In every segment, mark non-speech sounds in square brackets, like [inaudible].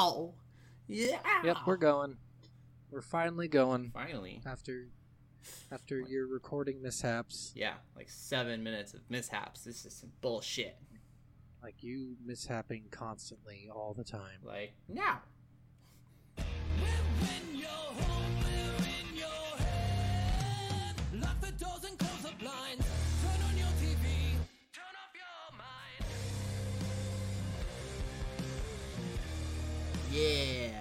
go. Yeah. Yep, we're going. We're finally going Finally. after after your recording mishaps. Yeah, like seven minutes of mishaps. This is some bullshit. Like you mishapping constantly all the time. Like, now. Yeah.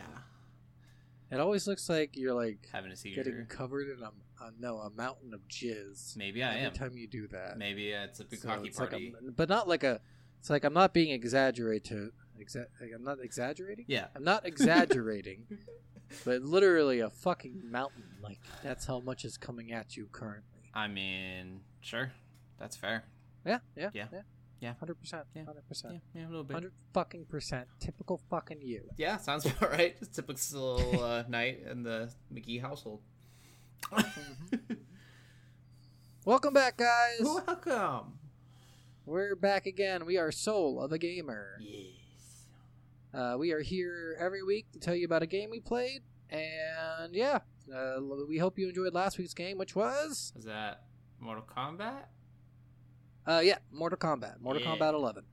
It always looks like you're like Having a seizure. getting covered in a, a no a mountain of jizz. Maybe I every am. time you do that. Maybe uh, it's a big So hockey it's like party. a- but not like a. It's like I'm not being exaggerated. Exa- like, I'm not exaggerating. yeah. I'm not exaggerating, [laughs] but literally a fucking mountain. Like that's how much is coming at you currently. I mean, sure. That's fair. Yeah, yeah, Yeah. yeah, Yeah. Hundred percent, Yeah. hundred percent, Yeah, yeah, a little bit. hundred fucking percent. Typical fucking you. Yeah, sounds [laughs] about right. Just typical uh, [laughs] night in the McGee household. Welcome back, guys. Welcome. We're back again. We are Soul of a Gamer. Yes. Uh, we are here every week to tell you about a game we played, and yeah, uh, we hope you enjoyed last week's game, which was Is that Mortal Kombat? Uh, yeah, Mortal Kombat, Mortal Yeah. Kombat 11.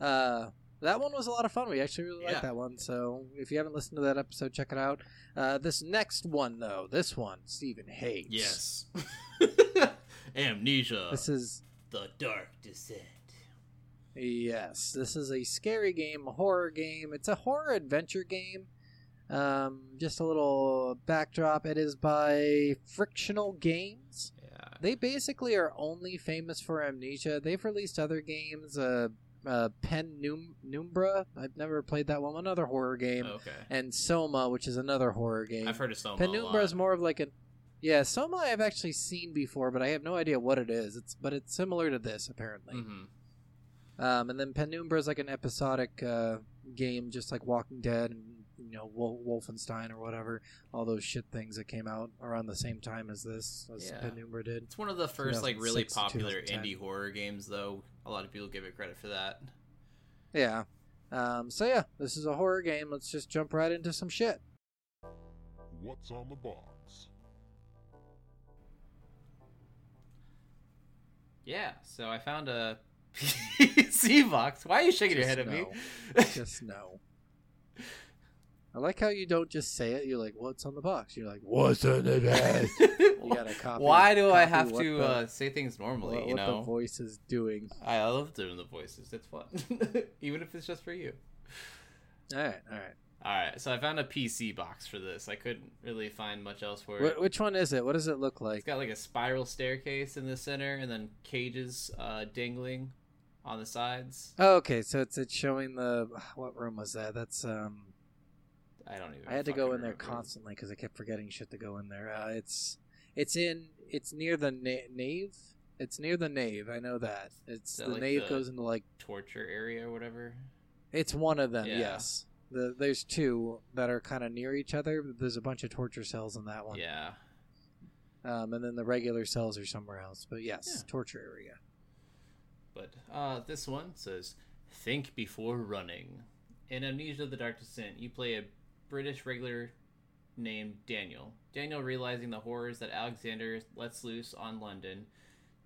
Uh, that one was a lot of fun. We actually really Yeah. liked that one. So if you haven't listened to that episode, check it out. Uh, this next one, though, this one, Stephen hates. Yes. [laughs] Amnesia. This is the Dark Descent. Yes, this is a scary game, a horror game. It's a horror adventure game. Um, just a little backdrop. It is by Frictional Games. They basically are only famous for Amnesia. They've released other games. Uh, uh Pen Num- Numbra. I've never played that one. Another horror game. Okay. And Soma, which is another horror game. I've heard of Soma Penumbra is more of like a yeah. Soma I've actually seen before, but I have no idea what it is. It's but it's similar to this apparently. Mhm. Um, and then Penumbra is like an episodic uh, game, just like Walking Dead and you know Wol- Wolfenstein or whatever. All those shit things that came out around the same time as this, as Yeah. Penumbra did. It's one of the first like really popular indie horror games, though. A lot of people give it credit for that. Yeah. Um, so yeah, this is a horror game. Let's just jump right into some shit. What's on the box? Yeah. So I found a [laughs] PC box. Why are you shaking your Just head at me? Just no. [laughs] I like how you don't just say it. You're like, "What's on the box?" You're like, "What's on the box?" [laughs] You gotta copy. Why do I have to the- uh, say things normally? what, you what know, the voice is doing? I love doing the voices. It's fun, [laughs] even if it's just for you. All right, all right. All right, so I found a PC box for this. I couldn't really find much else for it. Wh- which one is it? What does it look It's like? got like a spiral staircase in the center, and then cages uh, dangling on the sides. Oh, okay, so it's it's showing the what room was that? That's um. I don't even. I had to go in there remember. constantly because I kept forgetting shit to go in there. Uh, it's it's in it's near the na- nave. It's near the nave. I know that. It's that the like nave the- goes into like Torture area or whatever. it's one of them. Yeah. Yes. The, there's two that are kind of near each other. There's a bunch of torture cells in that one. Yeah. Um, and then the regular cells are somewhere else. But yes, Yeah. torture area. But uh, this one says, "Think before running." In Amnesia: The Dark Descent, you play a British regular named Daniel. Daniel, realizing the horrors that Alexander lets loose on London,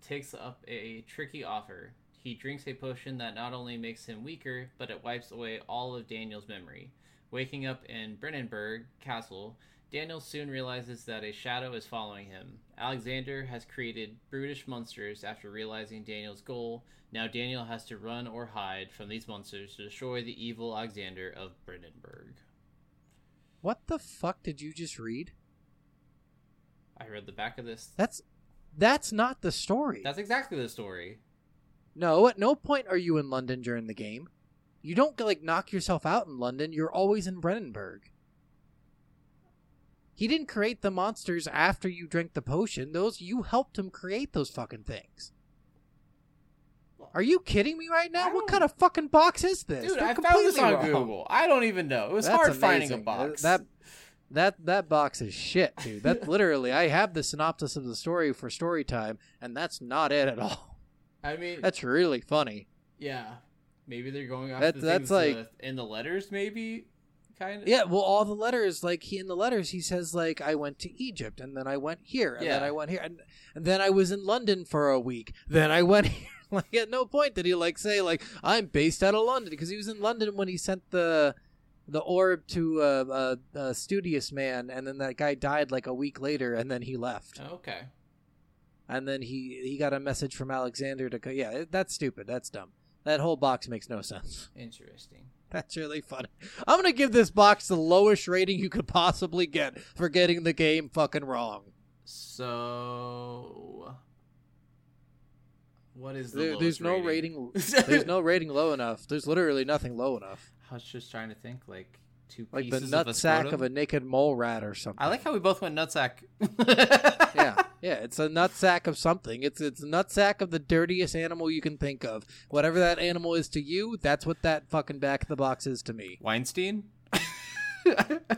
takes up a tricky offer. He drinks a potion that not only makes him weaker, but it wipes away all of Daniel's memory. Waking up in Brennenburg Castle, Daniel soon realizes that a shadow is following him. Alexander has created brutish monsters after realizing Daniel's goal. Now Daniel has to run or hide from these monsters to destroy the evil Alexander of Brennenburg. What the fuck did you just read? I read the back of this. That's that's not the story. That's exactly the story. No, at no point are you in London during the game. You don't like knock yourself out in London. You're always in Brennenburg. He didn't create the monsters after you drank the potion. Those you helped him create those fucking things. Are you kidding me right now? What kind of fucking box is this? Dude, They're I found this on wrong. Google. I don't even know. It was That's hard finding a box. That that that box is shit, dude. That [laughs] literally, I have the synopsis of the story for story time, and that's not it at all. I mean, That's really funny. yeah. Maybe they're going off. That- the that's like- uh, in the letters. Maybe kind of. Yeah, well, all the letters, like he in the letters, he says like I went to Egypt, and then I went here, and then I went here, and, and then I was in London for a week. Then I went [laughs] here. [laughs] Like at no point did he like say like I'm based out of London because he was in London when he sent the the orb to a, a, a studious man, and then that guy died like a week later, and then he left, Okay. and then he he got a message from Alexander to. Yeah, that's stupid. That's dumb. That whole box makes no sense. [laughs] Interesting. That's really funny. I'm gonna give this box the lowest rating you could possibly get for getting the game fucking wrong. So, what is the There- there's no rating. [laughs] There's no rating low enough. There's literally nothing low enough. I was just trying to think, like two Like the pieces nut of a sack scrotum. of a naked mole rat or something. I like how we both went nutsack. [laughs] yeah, [laughs] yeah. It's a nut sack of something. It's it's a nut sack of the dirtiest animal you can think of. Whatever that animal is to you, that's what that fucking back of the box is to me. Weinstein.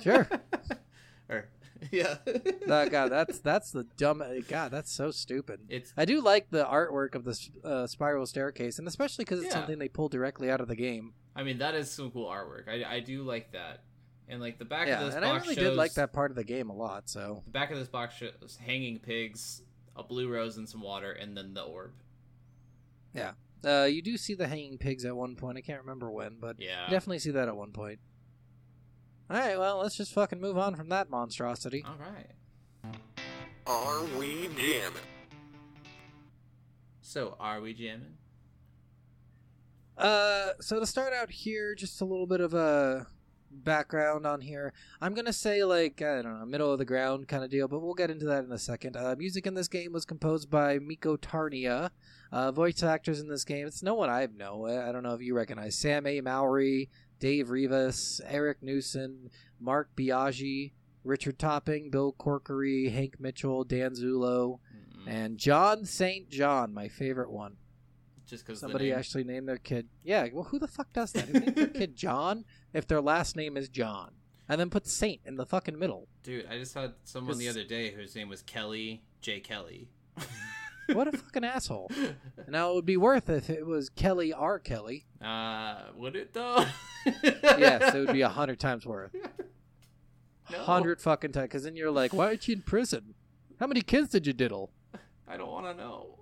Sure. [laughs] yeah. Oh, God, that's that's the dumb. God, that's so stupid. It's I do like the artwork of the uh, spiral staircase, and especially because it's Yeah. something they pulled directly out of the game. I mean, that is some cool artwork. I, I do like that. And like the back yeah, of this box. and I really shows did like that part of the game a lot. So the back of this box shows hanging pigs, a blue rose and some water, and then the orb. Yeah, uh, you do see the hanging pigs at one point. I can't remember when, but Yeah. you definitely see that at one point. All right, well, let's just fucking move on from that monstrosity. All right. Are we jamming? So are we jamming? Uh, so to start out here, just a little bit of a background on here. I'm gonna say like I don't know, middle of the ground kind of deal, but we'll get into that in a second. Uh, music in this game was composed by Mikko Tarmia. Uh, voice actors in this game, it's no one I know. I I don't know if you recognize Sam A. Mowry, Dave Rivas, Eric Newson, Mark Biaggi, Richard Topping, Bill Corkery, Hank Mitchell, Dan Zulo, Mm-mm. and John St. John, my favorite one. Just because Somebody actually named their kid. Yeah, well, who the fuck does that? Who names their [laughs] kid John if their last name is John? And then put Saint in the fucking middle. Dude, I just had someone the other day whose name was Kelly J. Kelly. [laughs] What a fucking asshole. Now, it would be worth if it was Kelly R. Kelly. Uh, would it though? Yes, it would be a [laughs] hundred times worth. No. Hundred fucking times. Because then you're like, why aren't you in prison? How many kids did you diddle? I don't want to know.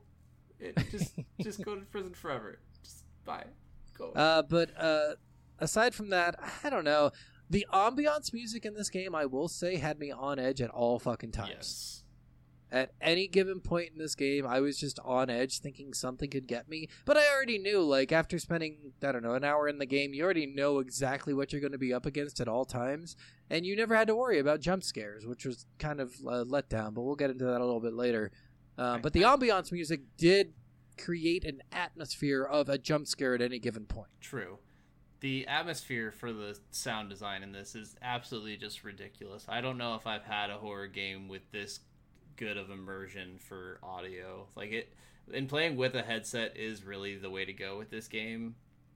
It just just go to prison forever. Just bye. Go. Uh, but uh, aside from that, I don't know. The ambiance music in this game, I will say, had me on edge at all fucking times. yes. At any given point in this game, I was just on edge thinking something could get me. But I already knew, like, after spending, I don't know, an hour in the game, you already know exactly what you're going to be up against at all times. And you never had to worry about jump scares, which was kind of uh, let down, but we'll get into that a little bit later. Uh, but the ambiance music did create an atmosphere of a jump scare at any given point. True. The atmosphere for the sound design in this is absolutely just ridiculous. I don't know if I've had a horror game with this good of immersion for audio. Like it and playing with a headset is really the way to go with this game.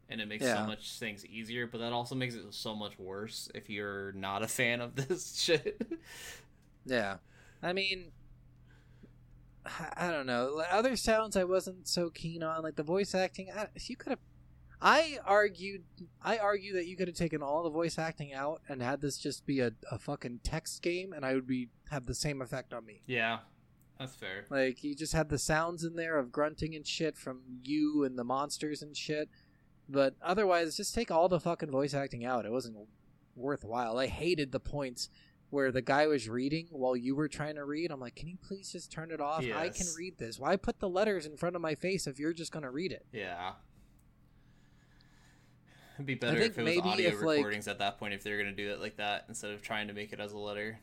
And it makes Yeah. so much things easier, but that also makes it so much worse if you're not a fan of [laughs] this shit. Yeah. I mean, I- don't know. Other sounds I wasn't so keen on, like the voice acting. I, you could have. I argued. I argue that you could have taken all the voice acting out and had this just be a, a fucking text game, and I would be have the same effect on me. yeah, that's fair. Like you just had the sounds in there of grunting and shit from you and the monsters and shit. But otherwise, just take all the fucking voice acting out. It wasn't worthwhile. I hated the points where the guy was reading while you were trying to read. I'm like, can you please just turn it off? I can read this. Why put the letters in front of my face if you're just gonna read it? Yeah. [laughs] It'd be better if it was maybe audio if, like- recordings at that point if they were going to do it like that instead of trying to make it as a letter.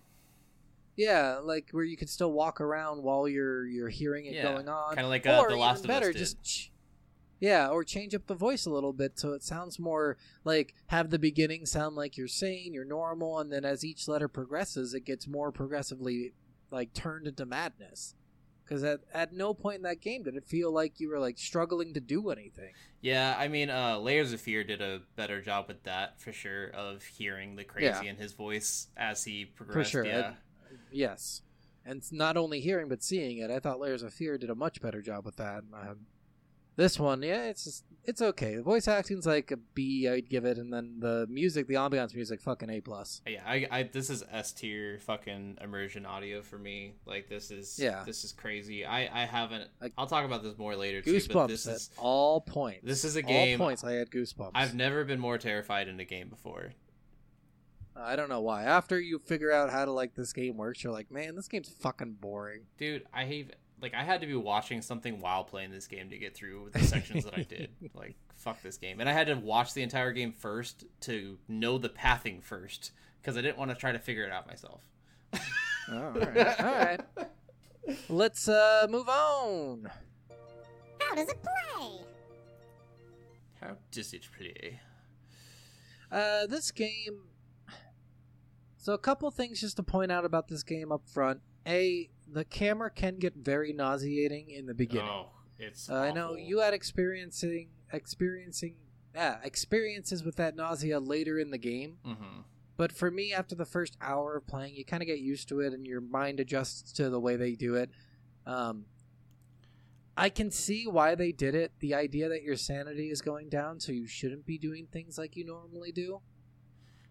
Yeah, like where you could still walk around while you're you're hearing it Yeah, going on. Kinda like, uh, The Last of Us better, did. just yeah, or change up the voice a little bit so it sounds more like have the beginning sound like you're sane, you're normal, and then as each letter progresses, it gets more progressively like turned into madness. Because at, at no point in that game did it feel like you were like struggling to do anything. Yeah, I mean, uh, Layers of Fear did a better job with that for sure of hearing the crazy Yeah. in his voice as he progressed. For sure, Yeah, and- Yes, and not only hearing but seeing it. I thought Layers of Fear did a much better job with that. Um, This one, yeah, it's just, it's okay. The voice acting's like a B, I'd give it, and then the music, the ambiance music, fucking A plus. Yeah, I, I this is S tier fucking immersion audio for me. Like this is Yeah. this is crazy. I I haven't. Like- I'll talk about this more later. Too, but this Goosebumps is all points. this is a game. All points, I had goosebumps. I've never been more terrified in a game before. I don't know why. After you figure out how to like this game works, you're like, man, this game's fucking boring. Dude, I hate like I had to be watching something while playing this game to get through the sections that I did. [laughs] Like fuck this game. And I had to watch the entire game first to know the pathing first because I didn't want to try to figure it out myself. all [laughs] right, all right. Let's uh move on. How does it play? How does it play? Uh, this game. So a couple things just to point out about this game up front. A, the camera can get very nauseating in the beginning. Oh, it's Uh, I know you had experiencing experiencing ah, experiences with that nausea later in the game, Mm-hmm. but for me, after the first hour of playing, you kind of get used to it, and your mind adjusts to the way they do it. Um, I can see why they did it. The idea that your sanity is going down, so you shouldn't be doing things like you normally do.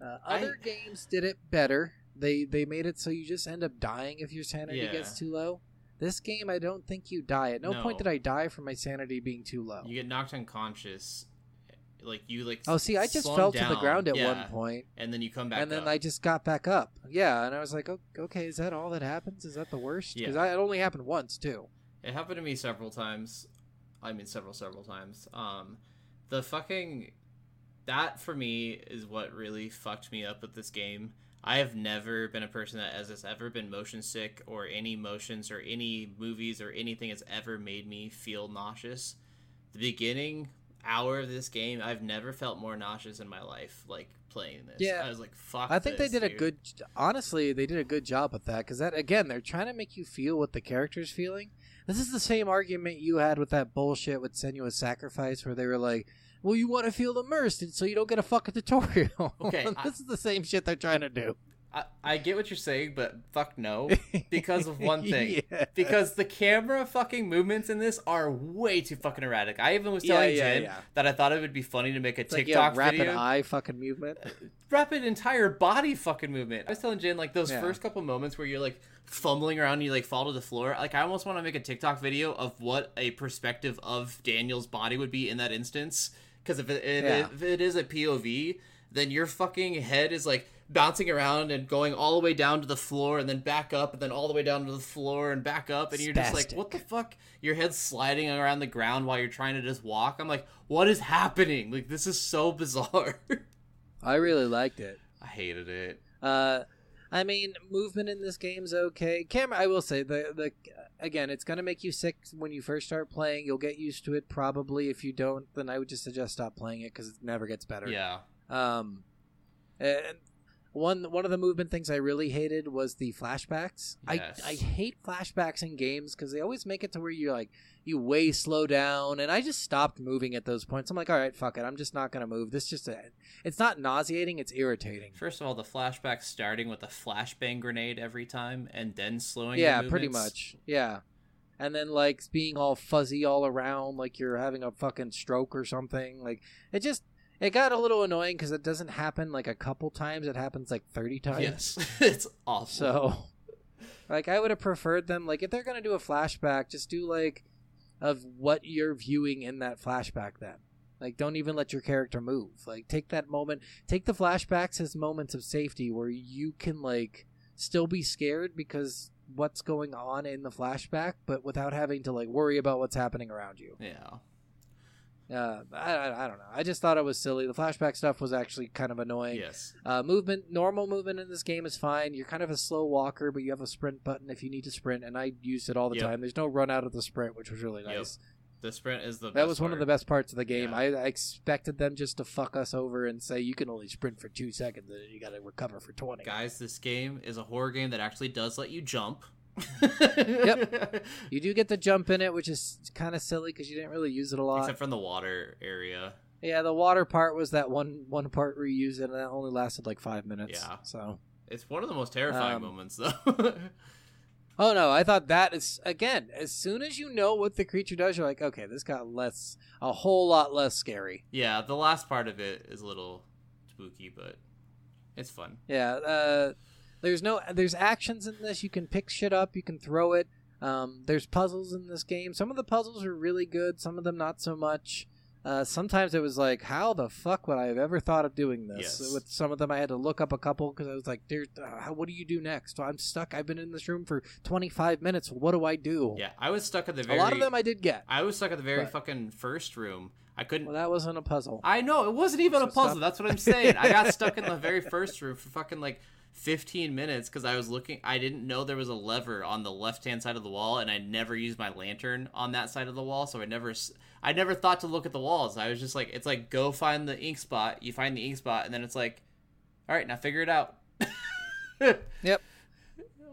Uh, I- other games did it better. They they made it so you just end up dying if your sanity Yeah. gets too low. This game, I don't think you die. At no, point did I die from my sanity being too low. You get knocked unconscious, like you like. Oh, see, I just fell to the ground at yeah, one point, and then you come back, and then up. I just got back up. Yeah, and I was like, "O- okay, is that all that happens? Is that the worst? Because Yeah. it only happened once too. It happened to me several times. I mean, several, several times. Um, the fucking that for me is what really fucked me up with this game. I have never been a person that has has ever been motion sick or any motions or any movies or anything has ever made me feel nauseous. The beginning hour of this game, I've never felt more nauseous in my life. Like playing this, Yeah. I was like, "Fuck." I think they this, did a good. Honestly, they did a good job with that because that again, they're trying to make you feel what the character's feeling. This is the same argument you had with that bullshit with Senua's Sacrifice, where they were like, "Well, you want to feel immersed, and so you don't get a fucking tutorial." [laughs] Okay, I- this is the same shit they're trying to do. I, I get what you're saying, but fuck no. [laughs] Because of one thing. Yeah. because the camera fucking movements in this are way too fucking erratic. I even was telling yeah, Jen yeah. that I thought it would be funny to make a It's like, TikTok yeah, rapid video. eye fucking movement. Rapid entire body fucking movement. I was telling Jen like those Yeah. first couple moments where you're like fumbling around and you like fall to the floor. Like I almost want to make a TikTok video of what a perspective of Daniel's body would be in that instance. Because if it, if, Yeah. if it is a POV, then your fucking head is like bouncing around and going all the way down to the floor and then back up and then all the way down to the floor and back up and you're just like what the fuck? Your head's sliding around the ground while you're trying to just walk. I'm like what is happening? Like this is so bizarre. [laughs] I really liked it. i hated it. Uh, I mean, movement in this game's okay. Camera, I will say the the again, it's gonna make you sick when you first start playing. You'll get used to it probably. If you don't, then I would just suggest stop playing it because it never gets better. yeah Um, and one one of the movement things I really hated was the flashbacks. Yes. I I hate flashbacks in games because they always make it to where you like you way slow down, and I just stopped moving at those points. I'm like, all right, fuck it, I'm just not gonna move. This just a, it's not nauseating, it's irritating. first of all the flashback starting with a flashbang grenade every time and then slowing Yeah, pretty much. Yeah. And then like being all fuzzy all around, like you're having a fucking stroke or something. Like it just it got a little annoying because it doesn't happen like a couple times. It happens like thirty times. yes [laughs] it's awful So, like, I would have preferred them. Like, if they're gonna do a flashback, just do like of what you're viewing in that flashback. Then, like, don't even let your character move. Like, take that moment. Take the flashbacks as moments of safety where you can like still be scared because what's going on in the flashback, but without having to like worry about what's happening around you. yeah Uh, I, I, don't know. I just thought it was silly. The flashback stuff was actually kind of annoying. yes Uh, movement, normal movement in this game is fine. You're kind of a slow walker, but you have a sprint button if you need to sprint, and I used it all the Yep. time. There's no run out of the sprint, which was really Yep. nice. the sprint is the That was one of the best parts of the game. Yeah. I, I expected them just to fuck us over and say you can only sprint for two seconds, and then you got to recover for twenty. guys this game is a horror game that actually does let you jump Yep. [laughs] You do get to jump in it, which is kind of silly because you didn't really use it a lot. except from the water area yeah, the water part was that one one part where you used it, and that only lasted like five minutes. Yeah. So it's one of the most terrifying Um, moments though [laughs] Oh no, I thought that is again. As soon as you know what the creature does, you're like, okay, this got less, a whole lot less scary. Yeah, the last part of it is a little spooky, but it's fun. Yeah, uh, there's no, there's actions in this. You can pick shit up, you can throw it. Um, there's puzzles in this game. Some of the puzzles are really good, some of them not so much. Uh, sometimes it was like, how the fuck would I have ever thought of doing this? Yes. With some of them, I had to look up a couple because I was like, "There's, uh, what do you do next? I'm stuck. I've been in this room for 25 minutes. What do I do?" Yeah, I was stuck at the a lot of them I did get. I was stuck at the very but- fucking first room. I couldn't. Well, that wasn't a puzzle. I know it wasn't even a puzzle. stop- That's what I'm saying. I got [laughs] stuck in the very first room for fucking like 15 minutes because I was looking. I didn't know there was a lever on the left hand side of the wall, and I never used my lantern on that side of the wall, so I never. I never thought to look at the walls. I was just like, it's like go find the ink spot. You find the ink spot, and then it's like, all right, now figure it out. [laughs] Yep.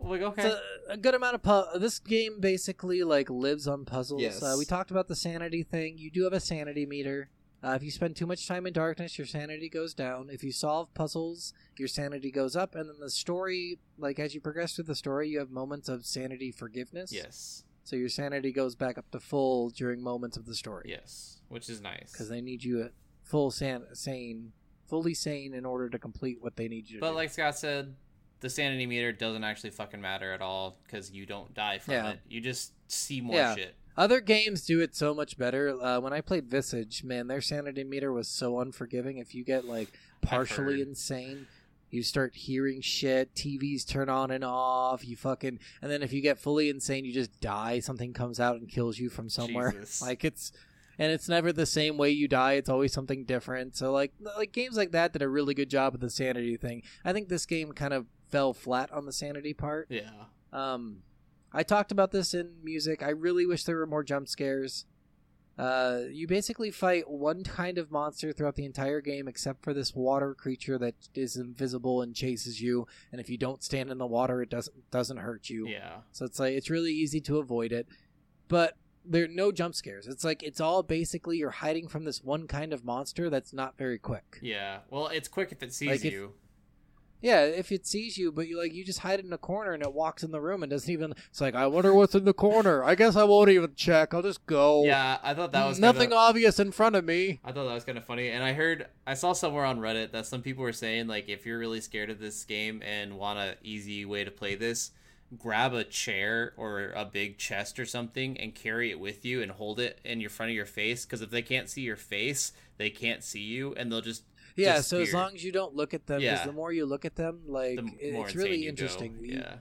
like okay. A, a good amount of pu- this game basically like lives on puzzles. Yes. Uh, we talked about the sanity thing. You do have a sanity meter. Uh, if you spend too much time in darkness, your sanity goes down. If you solve puzzles, your sanity goes up. And then the story, like as you progress through the story, you have moments of sanity forgiveness. yes. So your sanity goes back up to full during moments of the story. Yes. Which is nice. Because they need you at full san- sane, fully sane in order to complete what they need you to But do. like Scott said, the sanity meter doesn't actually fucking matter at all because you don't die from Yeah. it. You just see more Yeah. shit. Other games do it so much better. Uh, when I played Visage, man, their sanity meter was so unforgiving. If you get like partially insane, you start hearing shit. TVs turn on and off. You fucking, and then if you get fully insane, you just die. Something comes out and kills you from somewhere. Jesus. [laughs] Like it's, and it's never the same way you die. It's always something different. So like, like games like that did a really good job of the sanity thing. I think this game kind of fell flat on the sanity part. Yeah. Um, I talked about this in music. I really wish there were more jump scares. Uh, you basically fight one kind of monster throughout the entire game, except for this water creature that is invisible and chases you. And if you don't stand in the water, it doesn't doesn't hurt you. Yeah. So it's like it's really easy to avoid it, but there are no jump scares. It's like it's all basically you're hiding from this one kind of monster that's not very quick. Yeah. Well, it's quick if it sees Like if- you. Yeah, if it sees you, but you like you just hide in a corner and it walks in the room and doesn't even. It's like I wonder what's in the corner. I guess I won't even check. I'll just go. Yeah, I thought that was nothing Kinda, obvious in front of me. I thought that was kind of funny, and I heard I saw somewhere on Reddit that some people were saying like if you're really scared of this game and want a easy way to play this, grab a chair or a big chest or something and carry it with you and hold it in your front of your face because if they can't see your face, they can't see you and they'll just Yeah, so as long as you don't look at them, 'cause Yeah. the more you look at them, like the it- it's really go. interesting. Yeah.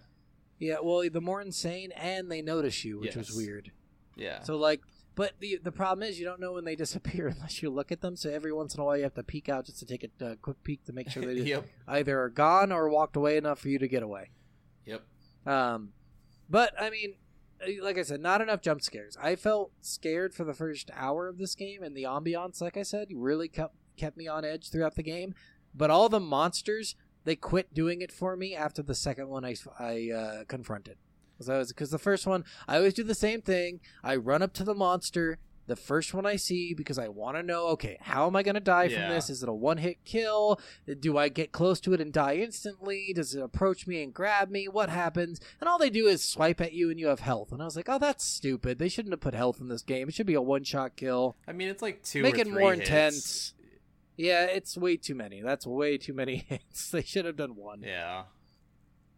yeah. Well, the more insane, and they notice you, which was weird. Yeah. So like, but the the problem is you don't know when they [laughs] disappear unless you look at them. So every once in a while you have to peek out just to take a uh, quick peek to make sure [laughs] they yep. either are gone or walked away enough for you to get away. Yep. Um, but I mean, uh, like I said, not enough jump scares. I felt scared for the first hour of this game, and the ambiance, like I said, really kept kept me on edge throughout the game. But all the monsters, they quit doing it for me after the second one I I uh, confronted. Because the first one, I always do the same thing. I run up to the monster, the first one I see, because I want to know, okay, how am I going to die Yeah. from this? Is it a one hit kill? Do I get close to it and die instantly? Does it approach me and grab me? What happens? And all they do is swipe at you and you have health. And I was like, oh, that's stupid. They shouldn't have put health in this game. It should be a one shot kill. I mean, it's like two. Make it more hits. intense. Yeah, it's way too many. That's way too many [laughs] hits. They should have done one. Yeah.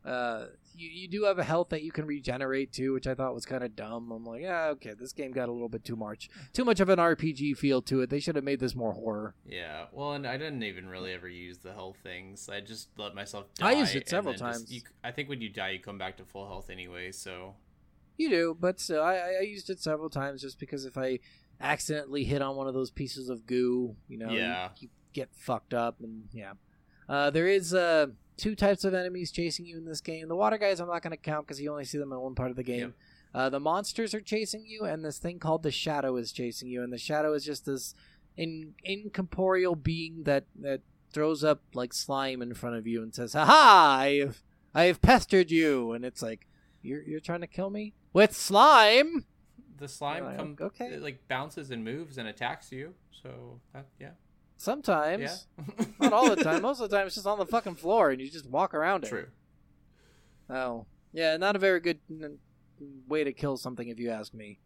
Uh, you, you do have a health that you can regenerate too, which I thought was kind of dumb. I'm like, yeah, okay, this game got a little bit too much, too much of an RPG feel to it. They should have made this more horror. Yeah, well, and I didn't even really ever use the health things. I just let myself die. I used it several then just- times. you, I think when you die, you come back to full health anyway. So You do, but still, I I used it several times just because if I accidentally hit on one of those pieces of goo, you know, Yeah. you, get fucked up, and yeah. Uh, there is uh, two types of enemies chasing you in this game. The water guys, I'm not going to count because you only see them in one part of the game. Uh, the monsters are chasing you, and this thing called the shadow is chasing you, and the shadow is just this in, incorporeal being that that throws up like slime in front of you and says, "Ha ha! I have I have pestered you," and it's like, "You're you're trying to kill me with slime." The slime like, come okay. it, like bounces and moves and attacks you. So that, yeah, Sometimes, yeah, [laughs] not all the time. [laughs] Most of the time, it's just on the fucking floor, and you just walk around it. True. Oh, Yeah, not a very good n- way to kill something, if you ask me.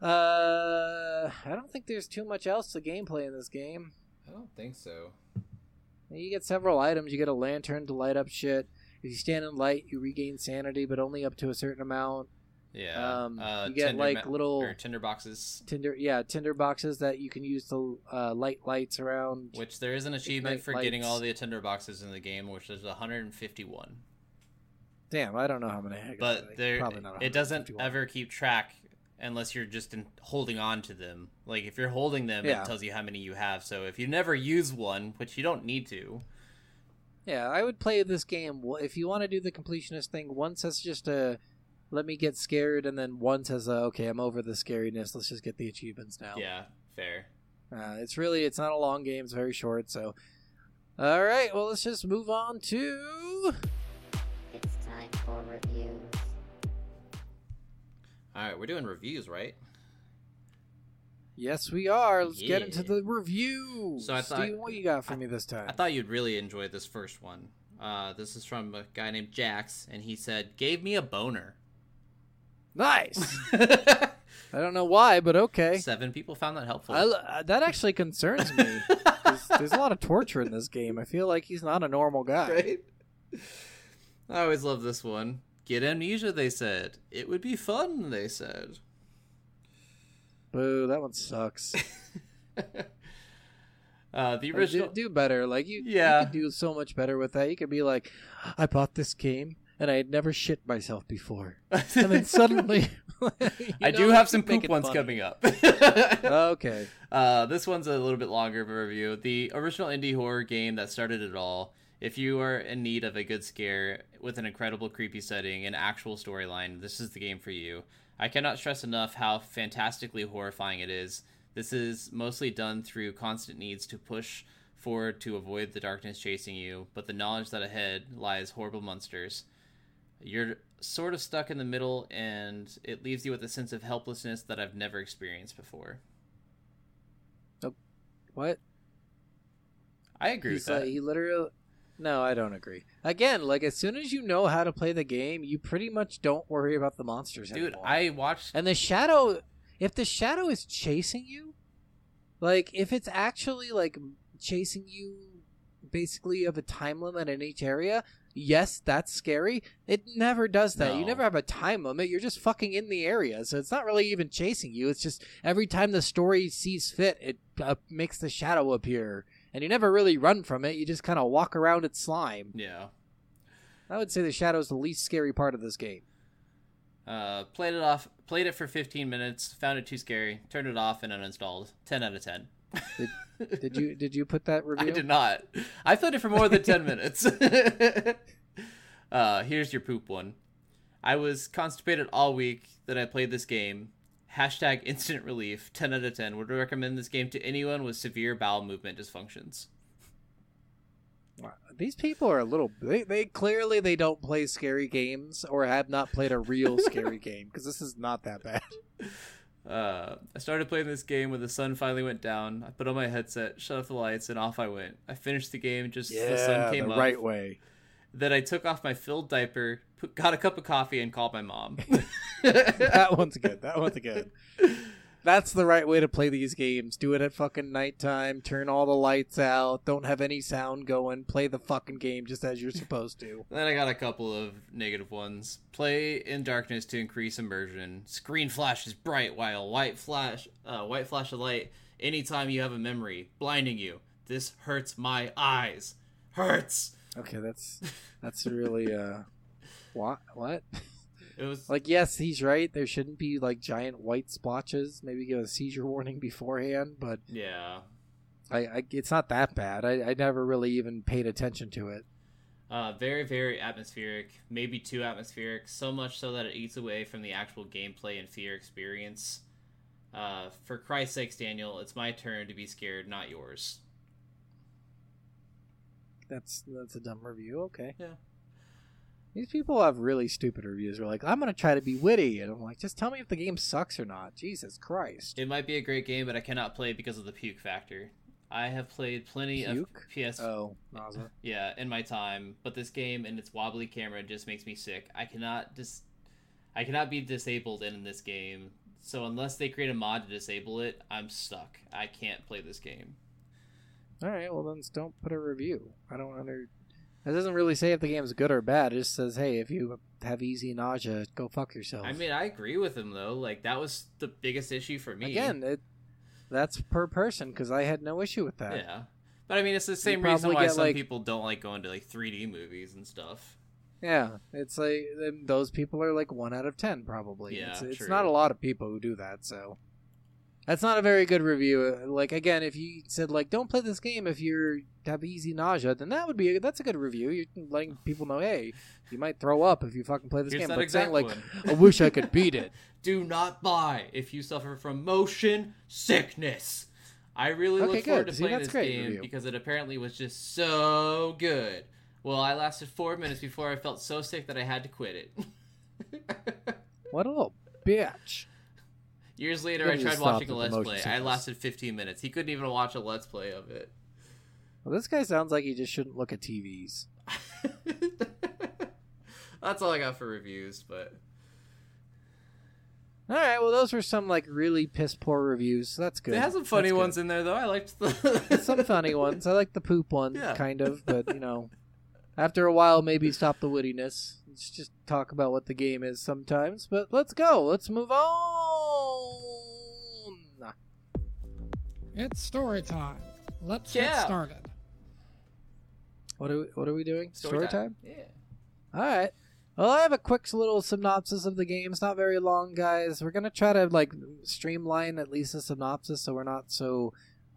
Uh, I don't think there's too much else to gameplay in this game. I don't think so. You get several items. You get a lantern to light up shit. If you stand in light, you regain sanity, but only up to a certain amount. Yeah. Um, uh, you get, tinder like, ma- little- tinder boxes, Tinder, yeah, tinder boxes that you can use to uh, light lights around. which there is an achievement for getting all the tinder boxes in the game, which is 151. Damn, I don't know how many. I got But today. there, Probably not it doesn't ever keep track unless you're just in, holding on to them. Like if you're holding them, Yeah. it tells you how many you have. So if you never use one, which you don't need to, Yeah, I would play this game if you want to do the completionist thing. Once That's just a let me get scared, and then once as a okay, I'm over the scariness. Let's just get the achievements now. yeah, fair. Uh, it's really it's not a long game. It's very short. So, all right. Well, let's just move on to It's time for reviews. All right, we're doing reviews, right? yes, we are. Let's get into the review. So I thought- Steven, what you got for me this time? I thought you'd really enjoy this first one. Uh, this is from a guy named Jax, and he said, "Gave me a boner." Nice. [laughs] I don't know why, but okay. Seven people found that helpful. I, uh, that actually concerns me. [laughs] there's, there's a lot of torture in this game. I feel like he's not a normal guy. right? I always love this one. Get amnesia, they said. It would be fun, they said. Boo, that one sucks. [laughs] uh, the original. do, do better. Like you, Yeah. you could do so much better with that. You could be like, I bought this game and I had never shit myself before, [laughs] and then suddenly, [laughs] I do have some poop ones funny. coming up. [laughs] Okay, Uh, this one's a little bit longer of a review. The original indie horror game that started it all. If you are in need of a good scare with an incredible creepy setting and actual storyline, this is the game for you. I cannot stress enough how fantastically horrifying it is. This is mostly done through constant needs to push forward to avoid the darkness chasing you, but the knowledge that ahead lies horrible monsters. You're sort of stuck in the middle, and it leaves you with a sense of helplessness that I've never experienced before. Nope. what? I agree He's with that. like, he literally. No, I don't agree. Again, like as soon as you know how to play the game, you pretty much don't worry about the monsters Dude, anymore. I watched. And the shadow, if the shadow is chasing you, like if it's actually like chasing you, basically of a time limit in each area, yes, that's scary. It never does that. You never have a time limit. You're just fucking in the area, so it's not really even chasing you. It's just every time the story sees fit, it uh, makes the shadow appear, and you never really run from it. You just kind of walk around its slime. Yeah. I would say the shadow is the least scary part of this game. Uh, played it off. Played it for 15 minutes. Found it too scary. Turned it off and uninstalled. 10 out of 10. [laughs] Did you did you put that [laughs] review? I did not. I played it for more than 10 minutes. [laughs] uh, here's your poop one. I was constipated all week that I played this game. Hashtag instant relief. 10 out of 10. Would recommend this game to anyone with severe bowel movement dysfunctions. Wow, These people are a little. They, they clearly they don't play scary games or have not played a real scary [laughs] game because this is not that bad. Uh, I started playing this game when the sun finally went down. I put on my headset, shut off the lights, and off I went. I finished the game just as the sun came up. right way. Then I took off my filled diaper, put, got a cup of coffee, and called my mom. [laughs] That one's good. That one's good. [laughs] That's the right way to play these games. Do it at fucking nighttime. Turn all the lights out. Don't have any sound going. Play the fucking game just as you're supposed to. [laughs] then I got a couple of negative ones. Play in darkness to increase immersion. Screen flashes bright while white flash, uh, white flash of light anytime you have a memory, blinding you. This hurts my eyes. Hurts. Okay, that's that's really uh, what what? [laughs] It was Like, yes, he's right. There shouldn't be like giant white splotches. Maybe give a seizure warning beforehand, but yeah. I, I it's not that bad. I, I never really even paid attention to it. Uh, very, very atmospheric, maybe too atmospheric, so much so that it eats away from the actual gameplay and fear experience. Uh, for Christ's sakes, Daniel, it's my turn to be scared, not yours. That's that's a dumb review. Okay. Yeah. These people have really stupid reviews. They're like, I'm gonna try to be witty, and I'm like, just tell me if the game sucks or not. Jesus Christ. It might be a great game, but I cannot play because of the puke factor. I have played plenty Puke? of PS. Oh, [laughs] nausea. Yeah, in my time, but this game and its wobbly camera just makes me sick. I cannot dis- I cannot be disabled in this game. So unless they create a mod to disable it, I'm stuck. I can't play this game. All right, well then don't put a review. I don't under. It doesn't really say if the game's good or bad. It just says, hey, if you have easy nausea, go fuck yourself. I mean, I agree with him though. Like that was the biggest issue for me. again, it that's per person because I had no issue with that. yeah. But I mean, it's the same probably reason why get, some like- people don't like going to like 3D movies and stuff. Yeah, it's like those people are like one out of ten probably. Yeah, it's, it's not a lot of people who do that, so that's not a very good review. Like again, if you said like don't play this game if you have easy nausea, then that would be that's a good review. You're letting people know, hey, you might throw up if you fucking play this Here's game. But saying like, one. I wish I could beat it. [laughs] Do not buy if you suffer from motion sickness. I really Okay, look forward to See, playing this game review. because it apparently was just so good. Well, I lasted four minutes before I felt so sick that I had to quit it. [laughs] What a little bitch. Years later, I tried watching a Let's Play. I lasted 15 minutes. He couldn't even watch a Let's Play of it. Well, this guy sounds like he just shouldn't look at TVs. [laughs] That's all I got for reviews, but All right, well, those were some like really piss poor reviews. So that's good. it has some funny That's good. ones in there, though. I liked the. some funny [laughs] ones. I like the poop one, Yeah. kind of, but you know, [laughs] after a while, maybe stop the wittiness. Let's just talk about what the game is sometimes. But let's go. Let's move on. It's story time. Let's Yeah. get started. What are we, what are we doing? Story, time. Yeah. All right. Well, I have a quick little synopsis of the game. It's not very long, guys. We're gonna try to like streamline at least a synopsis, so we're not so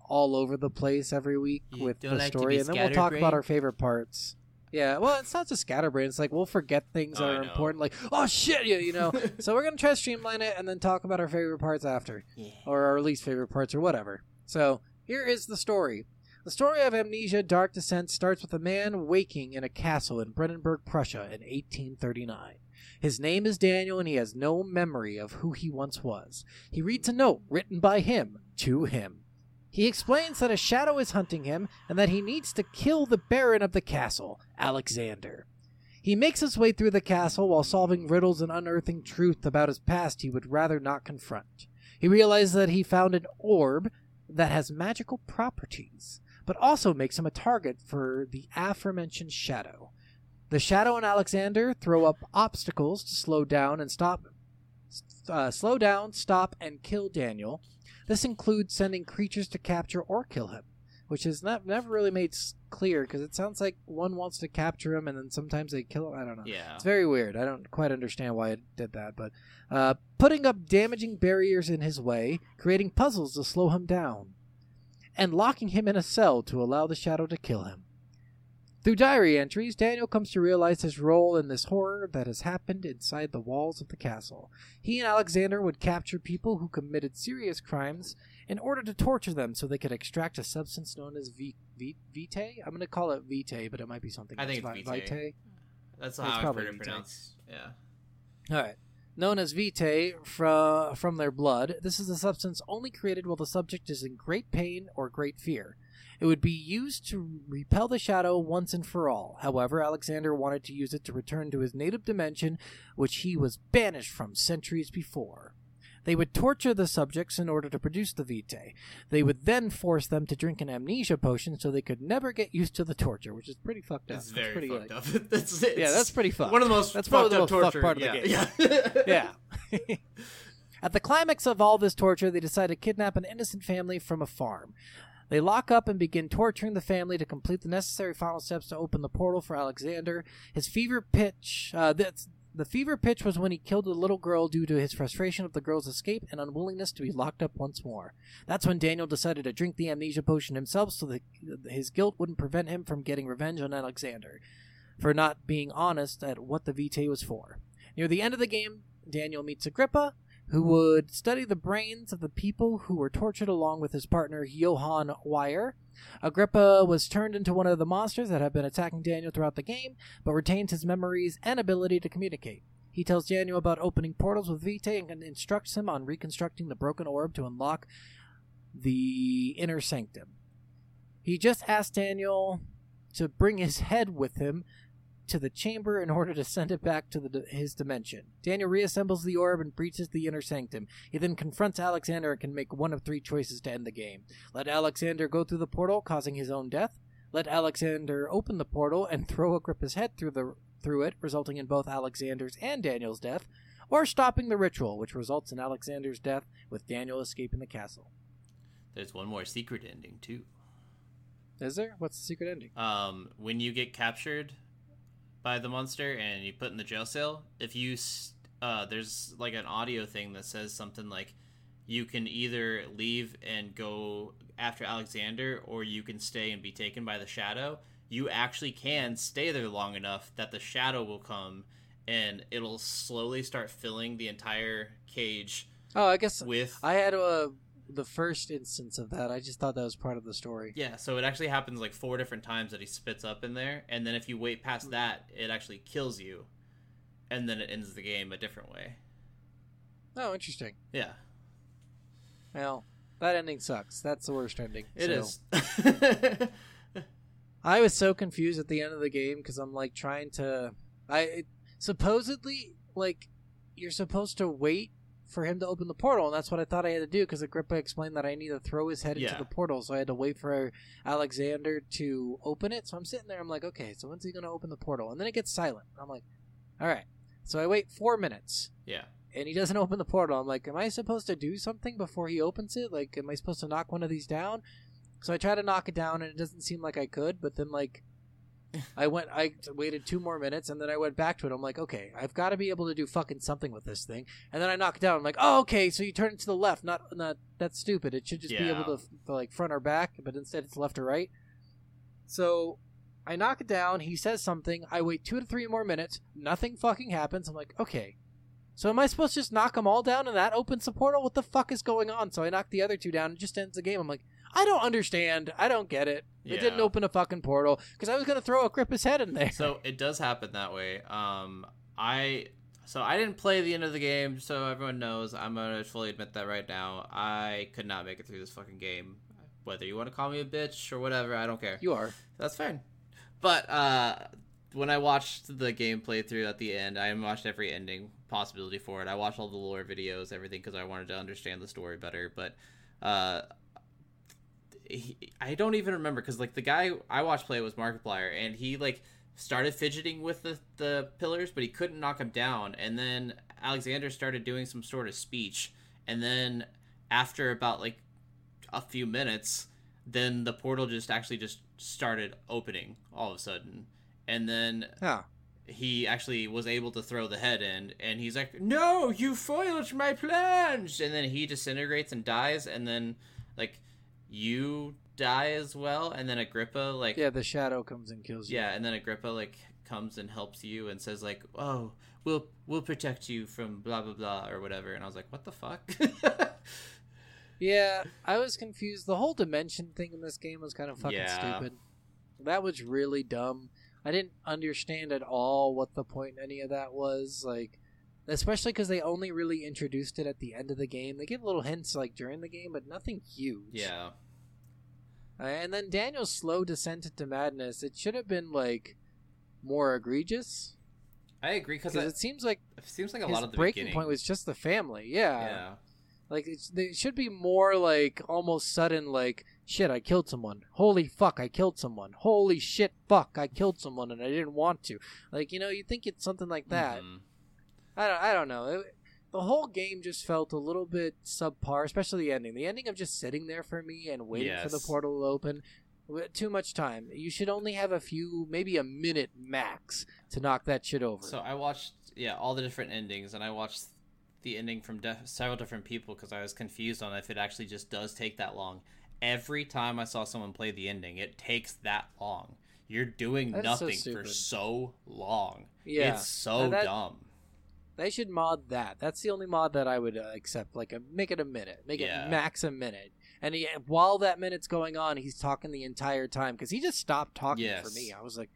all over the place every week You with don't the like to story, be and then we'll talk about our favorite parts. Yeah, well, it's not just scatterbrain. It's like we'll forget things that Oh, are important, like oh shit, yeah, you know. [laughs] so we're gonna try to streamline it and then talk about our favorite parts after, or our least favorite parts, or whatever. So here is the story. The story of Amnesia Dark Descent starts with a man waking in a castle in Brandenburg, Prussia in 1839. His name is Daniel and he has no memory of who he once was. He reads a note written by him to him. He explains that a shadow is hunting him and that he needs to kill the baron of the castle, Alexander. He makes his way through the castle while solving riddles and unearthing truth about his past he would rather not confront. He realizes that he found an orb that has magical properties, but also makes him a target for the aforementioned shadow. The shadow and Alexander throw up obstacles to slow down and stop, uh, slow down, stop, and kill Daniel. This includes sending creatures to capture or kill him, which is not never really made clear because it sounds like one wants to capture him and then sometimes they kill him. I don't know. Yeah. It's very weird. I don't quite understand why it did that, but uh, putting up damaging barriers in his way, creating puzzles to slow him down, and locking him in a cell to allow the shadow to kill him. Through diary entries, Daniel comes to realize his role in this horror that has happened inside the walls of the castle. He and Alexander would capture people who committed serious crimes in order to torture them so they could extract a substance known as vi- vi- vitae. I'm going to call it vitae, but it might be something I else. think it's Vi- vitae. That's It's how I've probably heard it Vitae. pronounced. Yeah. All right. Known as vitae from, from their blood, this is a substance only created while the subject is in great pain or great fear. It would be used to repel the shadow once and for all. However, Alexander wanted to use it to return to his native dimension, which he was banished from centuries before. They would torture the subjects in order to produce the vitae. They would then force them to drink an amnesia potion so they could never get used to the torture, which is pretty fucked up. It's That's very pretty, fucked like- up. [laughs] that's, Yeah, that's pretty fucked. One of the most That's fucked probably the up most fucked torture. part of the game. Yeah. [laughs] [laughs] yeah. At the climax of all this torture, they decide to kidnap an innocent family from a farm. They lock up and begin torturing the family to complete the necessary final steps to open the portal for Alexander. His fever pitch, uh, that's, the fever pitch was when he killed the little girl due to his frustration of the girl's escape and unwillingness to be locked up once more. That's when Daniel decided to drink the amnesia potion himself so that his guilt wouldn't prevent him from getting revenge on Alexander for not being honest at what the vitae was for. Near the end of the game, Daniel meets Agrippa, who would study the brains of the people who were tortured along with his partner Johann Weyer. Agrippa was turned into one of the monsters that have been attacking Daniel throughout the game, but retains his memories and ability to communicate. He tells Daniel about opening portals with Vitae and instructs him on reconstructing the broken orb to unlock the inner sanctum. He just asked Daniel to bring his head with him to the chamber in order to send it back to the, his dimension. Daniel reassembles the orb and breaches the inner sanctum. He then confronts Alexander and can make one of three choices to end the game. Let Alexander go through the portal, causing his own death. Let Alexander open the portal and throw Agrippa's head through the through it, resulting in both Alexander's and Daniel's death, or stopping the ritual, which results in Alexander's death with Daniel escaping the castle. There's one more secret ending too. Is there? What's the secret ending? Um, when you get captured by the monster and you put in the jail cell, if you uh, there's like an audio thing that says something like you can either leave and go after Alexander or you can stay and be taken by the shadow. You actually can stay there long enough that the shadow will come and it'll slowly start filling the entire cage Oh, I guess with I had uh, the first instance of that. I just thought that was part of the story. Yeah, so it actually happens like four different times that he spits up in there, and then if you wait past mm-hmm. that, it actually kills you, and then it ends the game a different way. Oh, interesting. Yeah, Well, that ending sucks. That's the worst ending. it So- is. [laughs] I was so confused at the end of the game because I'm like trying to. I it, supposedly like you're supposed to wait for him to open the portal, and that's what I thought I had to do because Agrippa explained that I need to throw his head into the portal, so I had to wait for Alexander to open it. So I'm sitting there, I'm like, okay, so when's he gonna open the portal? And then it gets silent. I'm like, all right. So I wait four minutes, yeah, and he doesn't [laughs] open the portal. I'm like, am I supposed to do something before he opens it? Like, am I supposed to knock one of these down? So I try to knock it down, and it doesn't seem like I could. But then, like, I went, I waited two more minutes, and then I went back to it. I'm like, okay, I've got to be able to do fucking something with this thing. And then I knock it down. I'm like, oh, okay, so you turn it to the left. Not, not that's stupid. It should just be able to, to like front or back, but instead it's left or right. So I knock it down. He says something. I wait two to three more minutes. Nothing fucking happens. I'm like, okay. So am I supposed to just knock them all down and that opens the portal? What the fuck is going on? So I knock the other two down and it just ends the game. I'm like, I don't understand. I don't get it. It didn't open a fucking portal because I was gonna throw Agrippa's head in there. so it does happen that way. Um, I so I didn't play the end of the game, so everyone knows. I'm gonna fully admit that right now. I could not make it through this fucking game. Whether you want to call me a bitch or whatever, I don't care. you are. That's fine. But uh, when I watched the game playthrough at the end, I watched every ending possibility for it. I watched all the lore videos, everything, because I wanted to understand the story better. But uh, he, I don't even remember because like the guy I watched play was Markiplier, and he like started fidgeting with the the pillars, but he couldn't knock them down. And then Alexander started doing some sort of speech, and then after about like a few minutes, then the portal just actually just started opening all of a sudden, and then Yeah. he actually was able to throw the head in and he's like no you foiled my plans and then he disintegrates and dies and then like you die as well and then agrippa like Yeah, the shadow comes and kills you. yeah and then agrippa like comes and helps you and says like oh we'll we'll protect you from blah blah blah or whatever and i was like what the fuck [laughs] Yeah, I was confused. The whole dimension thing in this game was kind of fucking Yeah. stupid. That was really dumb. I didn't understand at all what the point in any of that was. Like, especially because they only really introduced it at the end of the game. They give little hints like during the game, but nothing huge. yeah Uh, and then Daniel's slow descent into madness. It should have been like more egregious i agree because it, seems like it seems like a lot of the breaking beginning point was just the family. Yeah. yeah Like it's, it should be more like almost sudden. Like shit, I killed someone. Holy fuck, I killed someone. Holy shit, fuck, I killed someone and I didn't want to. Like you know, you think it's something like that. Mhm. I don't. I don't know. It, the whole game just felt a little bit subpar, especially the ending. The ending of just sitting there for me and waiting for the portal to open. Too much time. You should only have a few, maybe a minute max, to knock that shit over. So I watched yeah all the different endings, and I watched the ending from def- several different people because I was confused on if it actually just does take that long. Every time I saw someone play the ending, it takes that long. You're doing That is so nothing for so long. Yeah. it's so that- dumb. They should mod that. That's the only mod that I would uh, accept. Like, a, make it a minute. Make Yeah. it max a minute. And he, while that minute's going on, he's talking the entire time because he just stopped talking for me. I was like,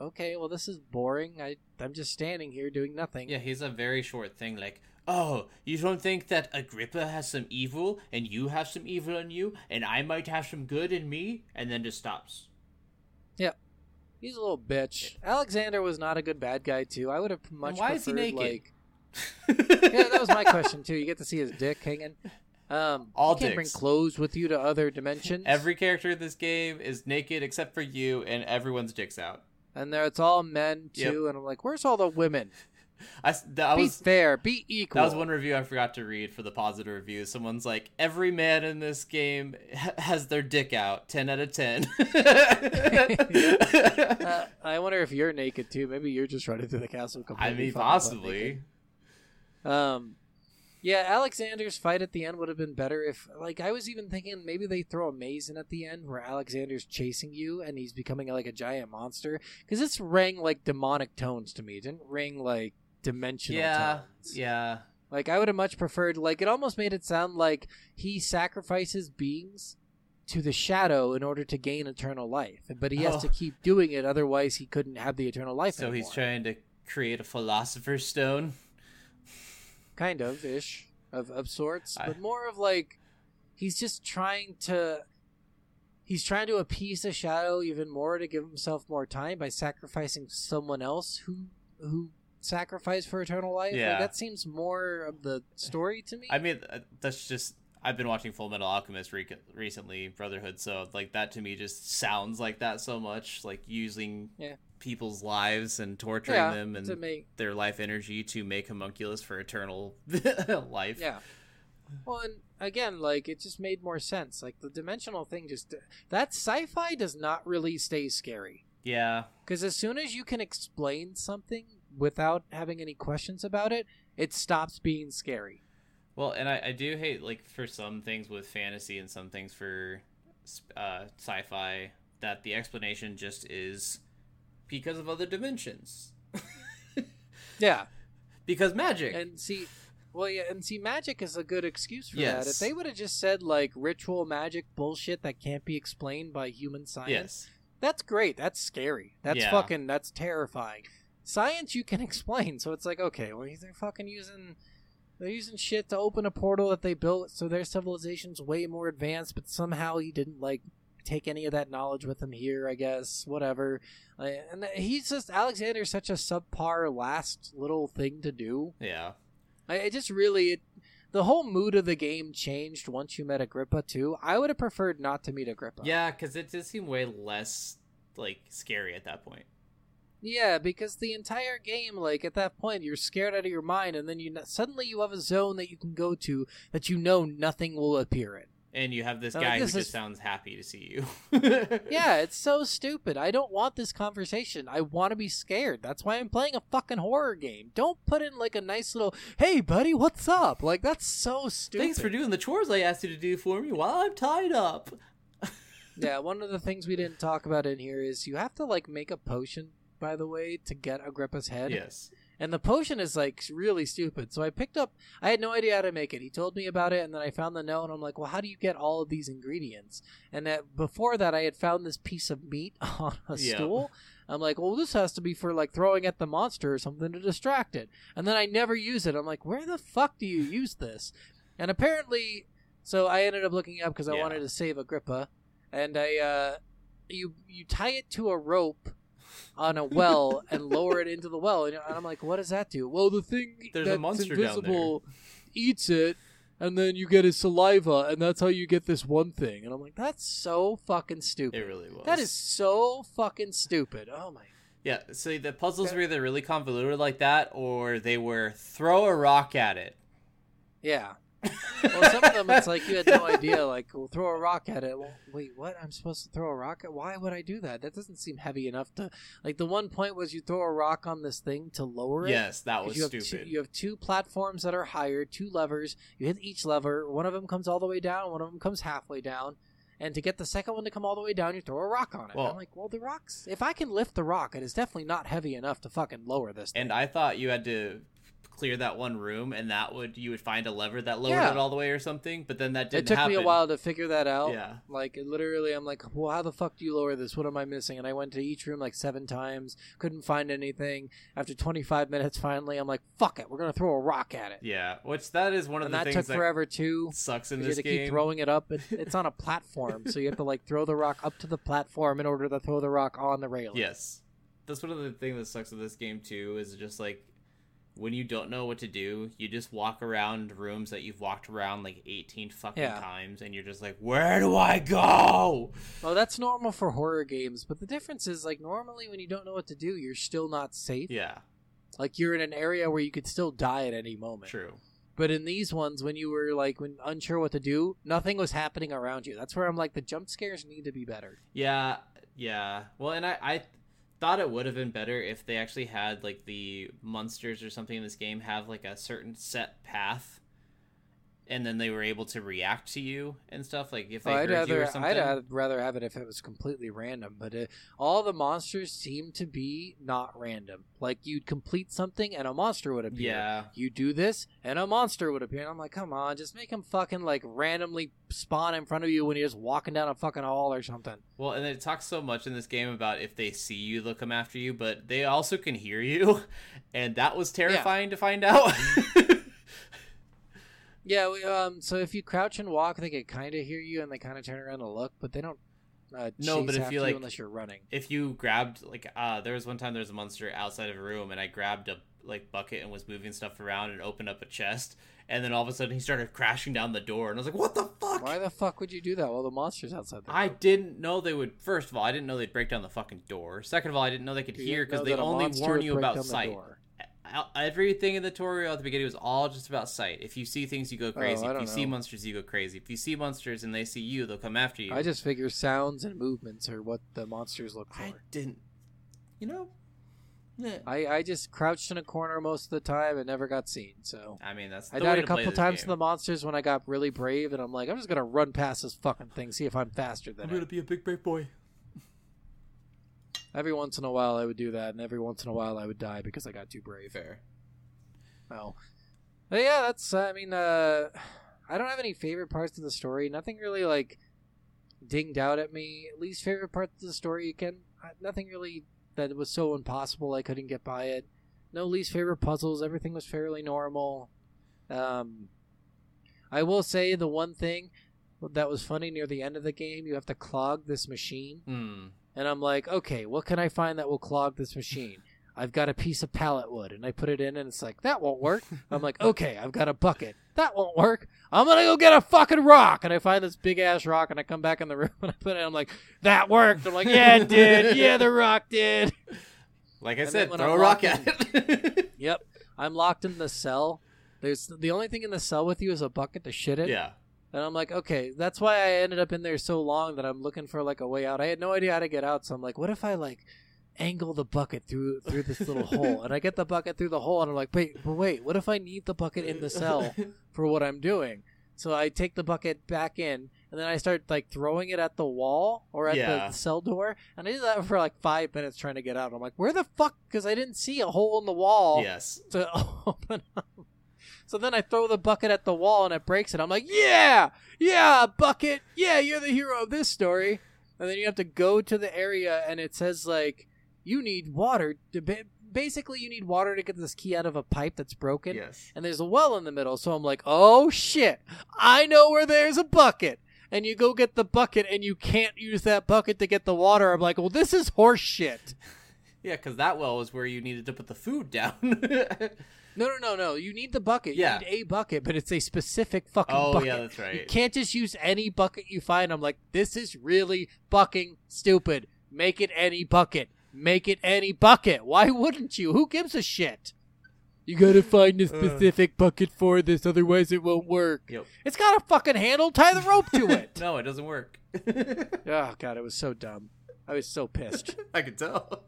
okay, well, this is boring. I I'm just standing here doing nothing. Yeah, he's a very short thing. Like, Oh, you don't think that Agrippa has some evil, and you have some evil in you, and I might have some good in me, and then just stops. He's a little bitch. Alexander was not a good bad guy too. I would have much why is he preferred naked? like [laughs] yeah, that was my question too. You get to see his dick hanging. Um, All you can't bring clothes with you to other dimensions. Every character in this game is naked except for you, and everyone's dicks out. and there it's all men Yep. too. And I'm like, where's all the women? [laughs] I that be was fair, be equal. that was one review I forgot to read for the positive review. Someone's like, every man in this game ha- has their dick out. Ten out of ten. [laughs] Uh, [laughs] I wonder if you're naked too. Maybe you're just running through the castle. I mean, possibly. Um, yeah, Alexander's fight at the end would have been better if, like, I was even thinking maybe they throw a maze in at the end where Alexander's chasing you and he's becoming like a giant monster because this rang like demonic tones to me. It didn't ring like dimensional Yeah, tones. yeah. Like I would have much preferred. Like it almost made it sound like he sacrifices beings to the shadow in order to gain eternal life, but he has Oh. to keep doing it, otherwise he couldn't have the eternal life. So he's trying to create a philosopher's stone. kind of ish of of sorts, I- but more of like he's just trying to. He's trying to appease the shadow even more to give himself more time by sacrificing someone else who who sacrificed for eternal life. Like, Yeah. that seems more of the story to me. I mean, uh, that's just. I've been watching Full Metal Alchemist re- recently, Brotherhood. So like that to me just sounds like that so much, like using Yeah. people's lives and torturing yeah, them and to make their life energy to make homunculus for eternal [laughs] life. Yeah. Well, and again, like it just made more sense. Like the dimensional thing, just that sci-fi does not really stay scary Yeah. because as soon as you can explain something without having any questions about it, it stops being scary. Well, and I, I do hate like for some things with fantasy and some things for uh, sci-fi that the explanation just is because of other dimensions. [laughs] Yeah, because magic. and see, well, yeah, and see, magic is a good excuse for that. If they would have just said like ritual magic bullshit that can't be explained by human science, yes. that's great. That's scary. That's Yeah. fucking. That's terrifying. Science you can [laughs] explain, so it's like okay, well they're fucking using. They're using shit to open a portal that they built, so their civilization's way more advanced. But somehow he didn't like take any of that knowledge with him here. I guess whatever. Uh, and he's just Alexander's such a subpar last little thing to do. Yeah. I it just really it, the whole mood of the game changed once you met Agrippa too. I would have preferred not to meet Agrippa. Yeah, because it did seem way less like scary at that point. Yeah, because the entire game, like at that point, you're scared out of your mind, and then you suddenly you have a zone that you can go to that you know nothing will appear in. And you have this guy who this just sounds happy to see you. [laughs] Yeah, [laughs] it's so stupid. I don't want this conversation. I want to be scared. That's why I'm playing a fucking horror game. Don't put in like a nice little, "Hey, buddy, what's up?" Like that's so stupid. Thanks for doing the chores I asked you to do for me while I'm tied up. [laughs] Yeah, one of the things we didn't talk about in here is you have to like make a potion. By the way, to get Agrippa's head. Yes. And the potion is like really stupid. So I picked up. I had no idea how to make it. He told me about it, and then I found the note, and I'm like, "Well, how do you get all of these ingredients?" And that, before that, I had found this piece of meat [laughs] on a Yeah. stool. I'm like, "Well, this has to be for like throwing at the monster or something to distract it." And then I never use it. I'm like, "Where the fuck do you use this?" And apparently, so I ended up looking up because I Yeah. wanted to save Agrippa, and I uh, you you tie it to a rope on a well and lower it into the well. And I'm like, what does that do? Well, the thing There's a that's monster down invisible eats it, and then you get his saliva, and that's how you get this one thing. And I'm like, that's so fucking stupid. It really was. That is so fucking stupid. Oh my. Yeah, so the puzzles were either really convoluted like that or they were throw a rock at it. Yeah. Well, some of them it's like you had no idea. Like, we'll throw a rock at it. Well, wait, what? I'm supposed to throw a rock at? Why would I do that? That doesn't seem heavy enough to. Like the one point was you throw a rock on this thing to lower it. Yes, that was you have stupid. Two, you have two platforms that are higher, two levers. You hit each lever. One of them comes all the way down. One of them comes halfway down. And to get the second one to come all the way down, you throw a rock on it. Well- I'm like, well, the rocks. If I can lift the rock, it is definitely not heavy enough to fucking lower this. Thing. and I thought you had to clear that one room, and that would you would find a lever that lowered Yeah. it all the way or something. But then that didn't It took happen. me a while to figure that out. Yeah. Like literally, I'm like, well, how the fuck do you lower this? What am I missing? And I went to each room like seven times, couldn't find anything. After 25 minutes, finally, I'm like, fuck it, we're gonna throw a rock at it. Yeah, which that is one of and the that things took that forever too. sucks in You this to game. keep throwing it up. It, it's on a [laughs] platform, so you have to like throw the rock up to the platform in order to throw the rock on the railing. Yes. That's one of the things that sucks with this game too, is just like when you don't know what to do, you just walk around rooms that you've walked around like eighteen fucking Yeah. times and you're just like, Where do I go? Well, that's normal for horror games, but the difference is like normally when you don't know what to do, you're still not safe. Yeah, Like you're in an area where you could still die at any moment. true. But in these ones, when you were like when unsure what to do, nothing was happening around you. That's where I'm like the jump scares need to be better. Yeah, yeah. Well and I, I thought it would have been better if they actually had like the monsters or something in this game have like a certain set path and then they were able to react to you and stuff like if they Oh, I'd heard you or something I'd rather have it if it was completely random. But it, all the monsters seem to be not random. Like you'd complete something and a monster would appear. yeah You do this and a monster would appear. And I'm like, come on, just make him fucking like randomly spawn in front of you when you're just walking down a fucking hall or something. Well, and it talks so much in this game about if they see you, they'll come after you, but they also can hear you, [laughs] and that was terrifying to find out. [laughs] Yeah, we, um. So if you crouch and walk, they can kind of hear you and they kind of turn around and look, but they don't. Uh, No, but if you, like- unless you're running. if you grabbed like uh there was one time there was a monster outside of a room and I grabbed a like bucket and was moving stuff around and opened up a chest and then all of a sudden he started crashing down the door and I was like, "What the fuck?" Why the fuck would you do that while the monster's outside? The I didn't know they would. First of all, I didn't know they'd break down the fucking door. Second of all, I didn't know they could You hear because they only warn you about sight. door. Out- Everything in the tutorial at the beginning was all just about sight. If you see things, you go oh, crazy. Oh, if you don't see monsters, you go crazy. If you see monsters and they see you, they'll come after you. I just figure sounds and movements are what the monsters look for. I didn't. You know. Yeah. I, I just crouched in a corner most of the time and never got seen. So I mean, that's. I died way a to play couple times game. to the monsters when I got really brave, and I'm like, I'm just gonna run past this fucking thing, see if I'm faster than I'm it. gonna be a big brave boy. Every once in a while, I would do that, and every once in a while, I would die because I got too brave. Fair. No, but yeah, that's. I mean, uh, I don't have any favorite parts of the story. Nothing really like dinged out at me. Least favorite parts of the story again. Nothing really that was so impossible I couldn't get by it. No least favorite puzzles. Everything was fairly normal. Um, I will say the one thing that was funny near the end of the game, you have to clog this machine. Hmm. And I'm like, okay, what can I find that will clog this machine? I've got a piece of pallet wood, and I put it in, and it's like that won't work. I'm like, [laughs] okay, I've got a bucket, that won't work. I'm gonna go get a fucking rock, and I find this big ass rock, and I come back in the [laughs] room and I put it. in, I'm like, that worked. I'm like, yeah, it did. Yeah, the rock did. Like I And said, throw a I'm rock walking- at it. [laughs] Yep, I'm locked in the cell. There's the only thing in the cell with you is a bucket to shit in. yeah. And I'm like, okay, that's why I ended up in there so long that I'm looking for like a way out. I had no idea how to get out, so I'm like, what if I like angle the bucket through through this little [laughs] hole? And I get the bucket through the hole, and I'm like, wait, but wait, what if I need the bucket in the cell [laughs] for what I'm doing? So I take the bucket back in, and then I start like throwing it at the wall or at Yeah. the cell door, and I did that for like five minutes trying to get out. I'm like, where the fuck? Because I didn't see a hole in the wall Yes. to [laughs] open up. So then I throw the bucket at the wall and it breaks it. I'm like, yeah, yeah, bucket, yeah, you're the hero of this story. And then you have to go to the area and it says like, you need water. To ba- basically, you need water to get this key out of a pipe that's broken. Yes. And there's a well in the middle. So I'm like, oh shit, I know where there's a bucket. And you go get the bucket and you can't use that bucket to get the water. I'm like, well, this is horse shit. [laughs] Yeah, because that well is where you needed to put the food down. [laughs] No, no, no, no. You need the bucket. Yeah. You need a bucket, but it's a specific fucking oh, bucket. oh bucket. yeah, that's right. You can't just use any bucket you find. I'm like, this is really fucking stupid. Make it any bucket. Make it any bucket. Why wouldn't you? Who gives a shit? You gotta find a uh. specific bucket for this, otherwise it won't work. Yep. It's got a fucking handle. Tie the rope to it. [laughs] No, it doesn't work. [laughs] oh god, it was so dumb. I was so pissed. [laughs] I could tell.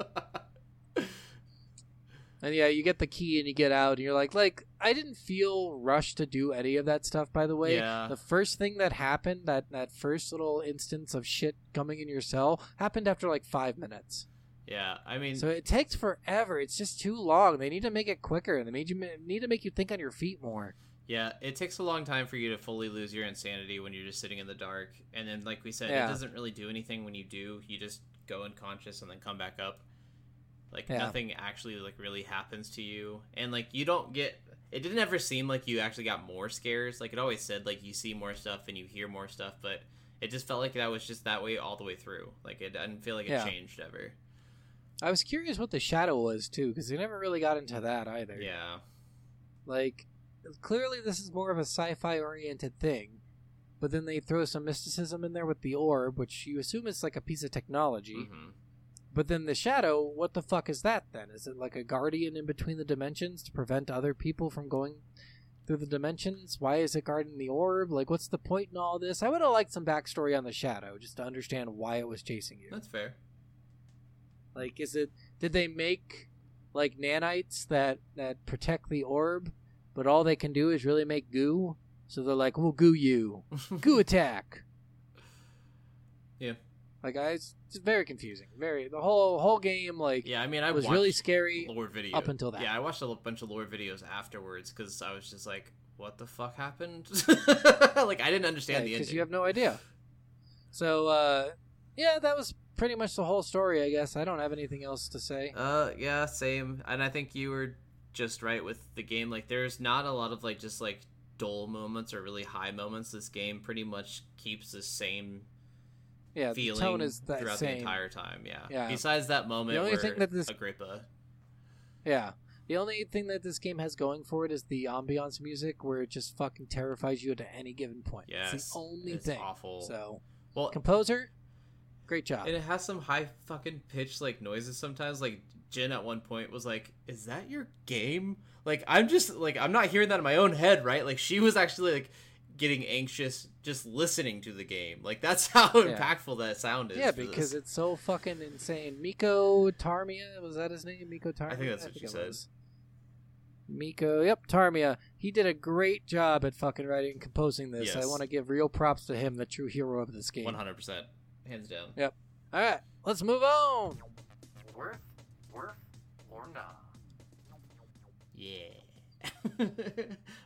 And yeah, you get the key and you get out, and you're like, like I didn't feel rushed to do any of that stuff. By the way, Yeah. the first thing that happened, that that first little instance of shit coming in your cell, happened after like five minutes. Yeah, I mean, So it takes forever. It's just too long. They need to make it quicker. They need you need to make you think on your feet more. yeah, it takes a long time for you to fully lose your insanity when you're just sitting in the dark. And then, like we said, Yeah. it doesn't really do anything when you do. You just go unconscious and then come back up. Like Yeah. nothing actually like really happens to you, and like you don't get. It didn't ever seem like you actually got more scares. Like it always said, like you see more stuff and you hear more stuff, but it just felt like that was just that way all the way through. Like it didn't feel like it Yeah. changed ever. I was curious what the shadow was too, because they never really got into that either. Yeah. Like, clearly this is more of a sci-fi oriented thing, but then they throw some mysticism in there with the orb, which you assume is like a piece of technology. hmm But then the shadow, what the fuck is that then? Is it like a guardian in between the dimensions to prevent other people from going through the dimensions? Why is it guarding the orb? Like, what's the point in all this? I would have liked some backstory on the shadow just to understand why it was chasing you. That's fair. Like, is it did they make like nanites that that protect the orb, but all they can do is really make goo? So they're like, "We'll goo you, [laughs] goo attack." Yeah. Like, I, it's just very confusing. Very the whole whole game like Yeah, I mean, I was really scary. lore video up until that. Yeah, I watched a bunch of lore videos afterwards because I was just like, "What the fuck happened?" [laughs] like I didn't understand the because you have no idea. So, uh, yeah, that was pretty much the whole story. I guess I don't have anything else to say. Uh, yeah, same. And I think you were just right with the game. Like, there's not a lot of like just like dull moments or really high moments. This game pretty much keeps the same Yeah, feeling the tone is that throughout same. the entire time. Yeah. Yeah. Besides that moment The only where thing that this- Agrippa. Yeah. The only thing that this game has going for it is the ambiance music, where it just fucking terrifies you at any given point. Yes, it's the only it's thing. awful. So, Well, composer, great job. and it has some high fucking pitch like noises sometimes. Like Jen at one point was like, "Is that your game?" Like I'm just like I'm not hearing that in my own head, right? Like she was actually like getting anxious just listening to the game. Like that's [laughs] how Yeah. impactful that sound is. yeah, because this. it's so fucking insane. Mikko Tarmia was that his name? Mikko Tarmia. I think that's what think you it said. was. Mikko, yep, Tarmia. He did a great job at fucking writing and composing this. I want to give real props to him, the true hero of this game. One hundred percent, hands down. Yep. All right, let's move on. Worth, worth, or not? Yeah. [laughs]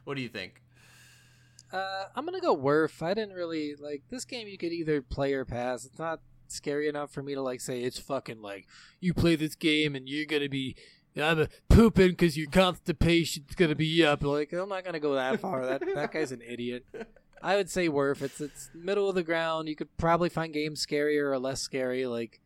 what do you think? Uh, I'm gonna go Werf. I didn't really like this game. You could either play or pass. It's not scary enough for me to like say it's fucking like you play this game and you're gonna be I'm pooping because your constipation's gonna be up. Like I'm not gonna go that far. That that guy's an idiot. I would say Werf. It's it's middle of the ground. You could probably find games scarier or less scary. Like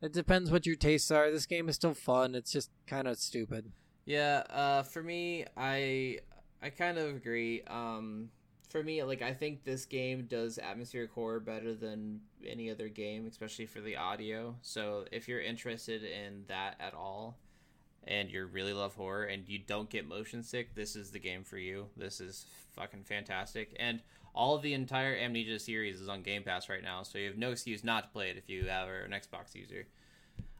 it depends what your tastes are. This game is still fun. It's just kind of stupid. Yeah, uh, for me, I I kind of agree. Um, for me, like I think this game does atmospheric horror better than any other game, especially for the audio. So if you're interested in that at all, and you really love horror and you don't get motion sick, this is the game for you. This is fucking fantastic. And all of the entire Amnesia series is on Game Pass right now, so you have no excuse not to play it if you have an Xbox user.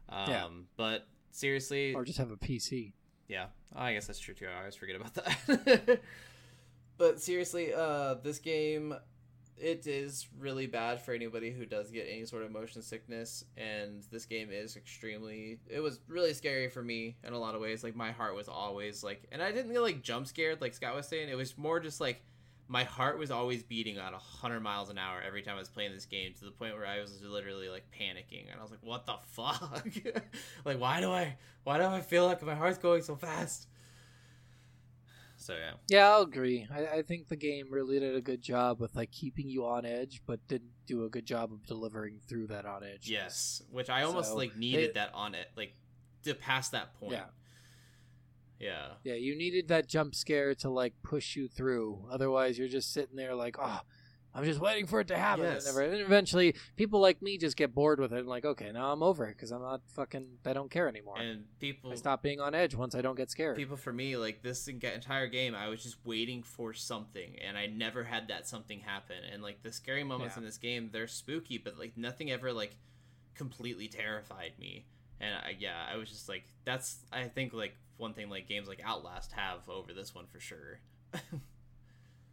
Um, Yeah. But seriously, Or just have a PC. yeah, I guess that's true too. I always forget about that. [laughs] but seriously, uh, this game, it is really bad for anybody who does get any sort of motion sickness. And this game is extremely. It was really scary for me in a lot of ways. Like my heart was always like, and I didn't get like jump scared like Scott was saying. It was more just like my heart was always beating at 100 miles an hour every time I was playing this game to the point where I was literally like panicking and I was like what the fuck [laughs] like why do I why do I feel like my heart's going so fast so yeah Yeah, I'll agree. I, I think the game really did a good job with like keeping you on edge, but didn't do a good job of delivering through that on edge. yes which I almost So, like needed it- that on it like to pass that point Yeah. yeah Yeah, you needed that jump scare to like push you through. Otherwise, you're just sitting there like, oh, I'm just waiting for it to happen. And never- And eventually, people like me just get bored with it and like, okay, now I'm over it because I'm not fucking. I don't care anymore. and people I stop being on edge once I don't get scared. people for me like this entire game i was just waiting for something and i never had that something happen and like the scary moments Yeah. in this game they're spooky but like nothing ever like completely terrified me and I, yeah i was just like that's i think like one thing like games like outlast have over this one for sure [laughs]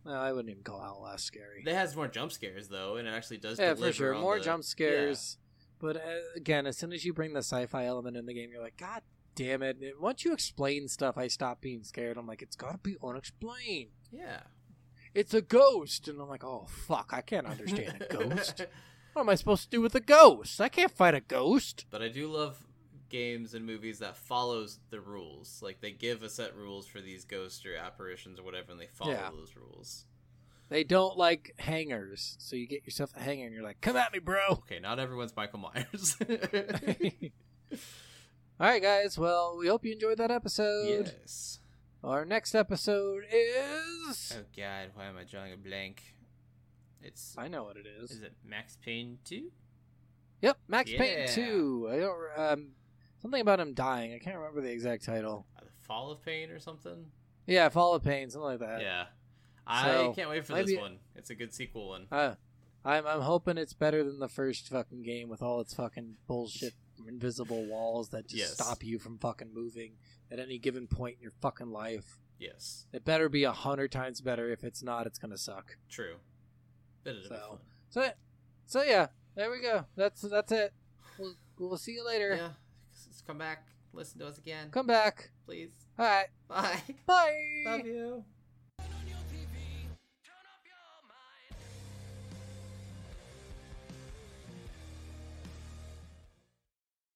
No, I wouldn't even call Outlast scary. it has more jump scares though and it actually does yeah, for sure. More the- jump scares. But uh, again, as soon as you bring the sci-fi element in the game, you're like, God damn it! And once you explain stuff, I stop being scared. I'm like, it's got to be unexplained. Yeah. It's a ghost, and I'm like, oh fuck, I can't understand a ghost. [laughs] What am I supposed to do with a ghost? I can't fight a ghost. But I do love games and movies that follows the rules. Like they give a set rules for these ghosts or apparitions or whatever, and they follow Yeah. those rules. They don't like hangers, so you get yourself a hanger, and you're like, come at me, bro. [laughs] Okay, not everyone's Michael Myers. [laughs] All right, guys. Well, we hope you enjoyed that episode. yes. Our next episode is. Oh God, why am I drawing a blank? It's I know what it is. is it Max Payne two? Yep, Max Yeah. Payne 2. I don't. Um, something about him dying. I can't remember the exact title. Uh, the Fall of Pain or something? Yeah, Fall of Pain, something like that. yeah. I So, can't wait for maybe- this one. It's a good sequel one. Uh, I'm I'm hoping it's better than the first fucking game with all its fucking bullshit invisible walls that just Yes. stop you from fucking moving at any given point in your fucking life. Yes, It better be a hundred times better. If it's not, it's gonna suck. true. But it'll be So-. So, so yeah, there we go. That's that's it. We'll we'll see you later. Yeah, just come back, listen to us again, Come back. please. All right. Bye. Bye. Love you.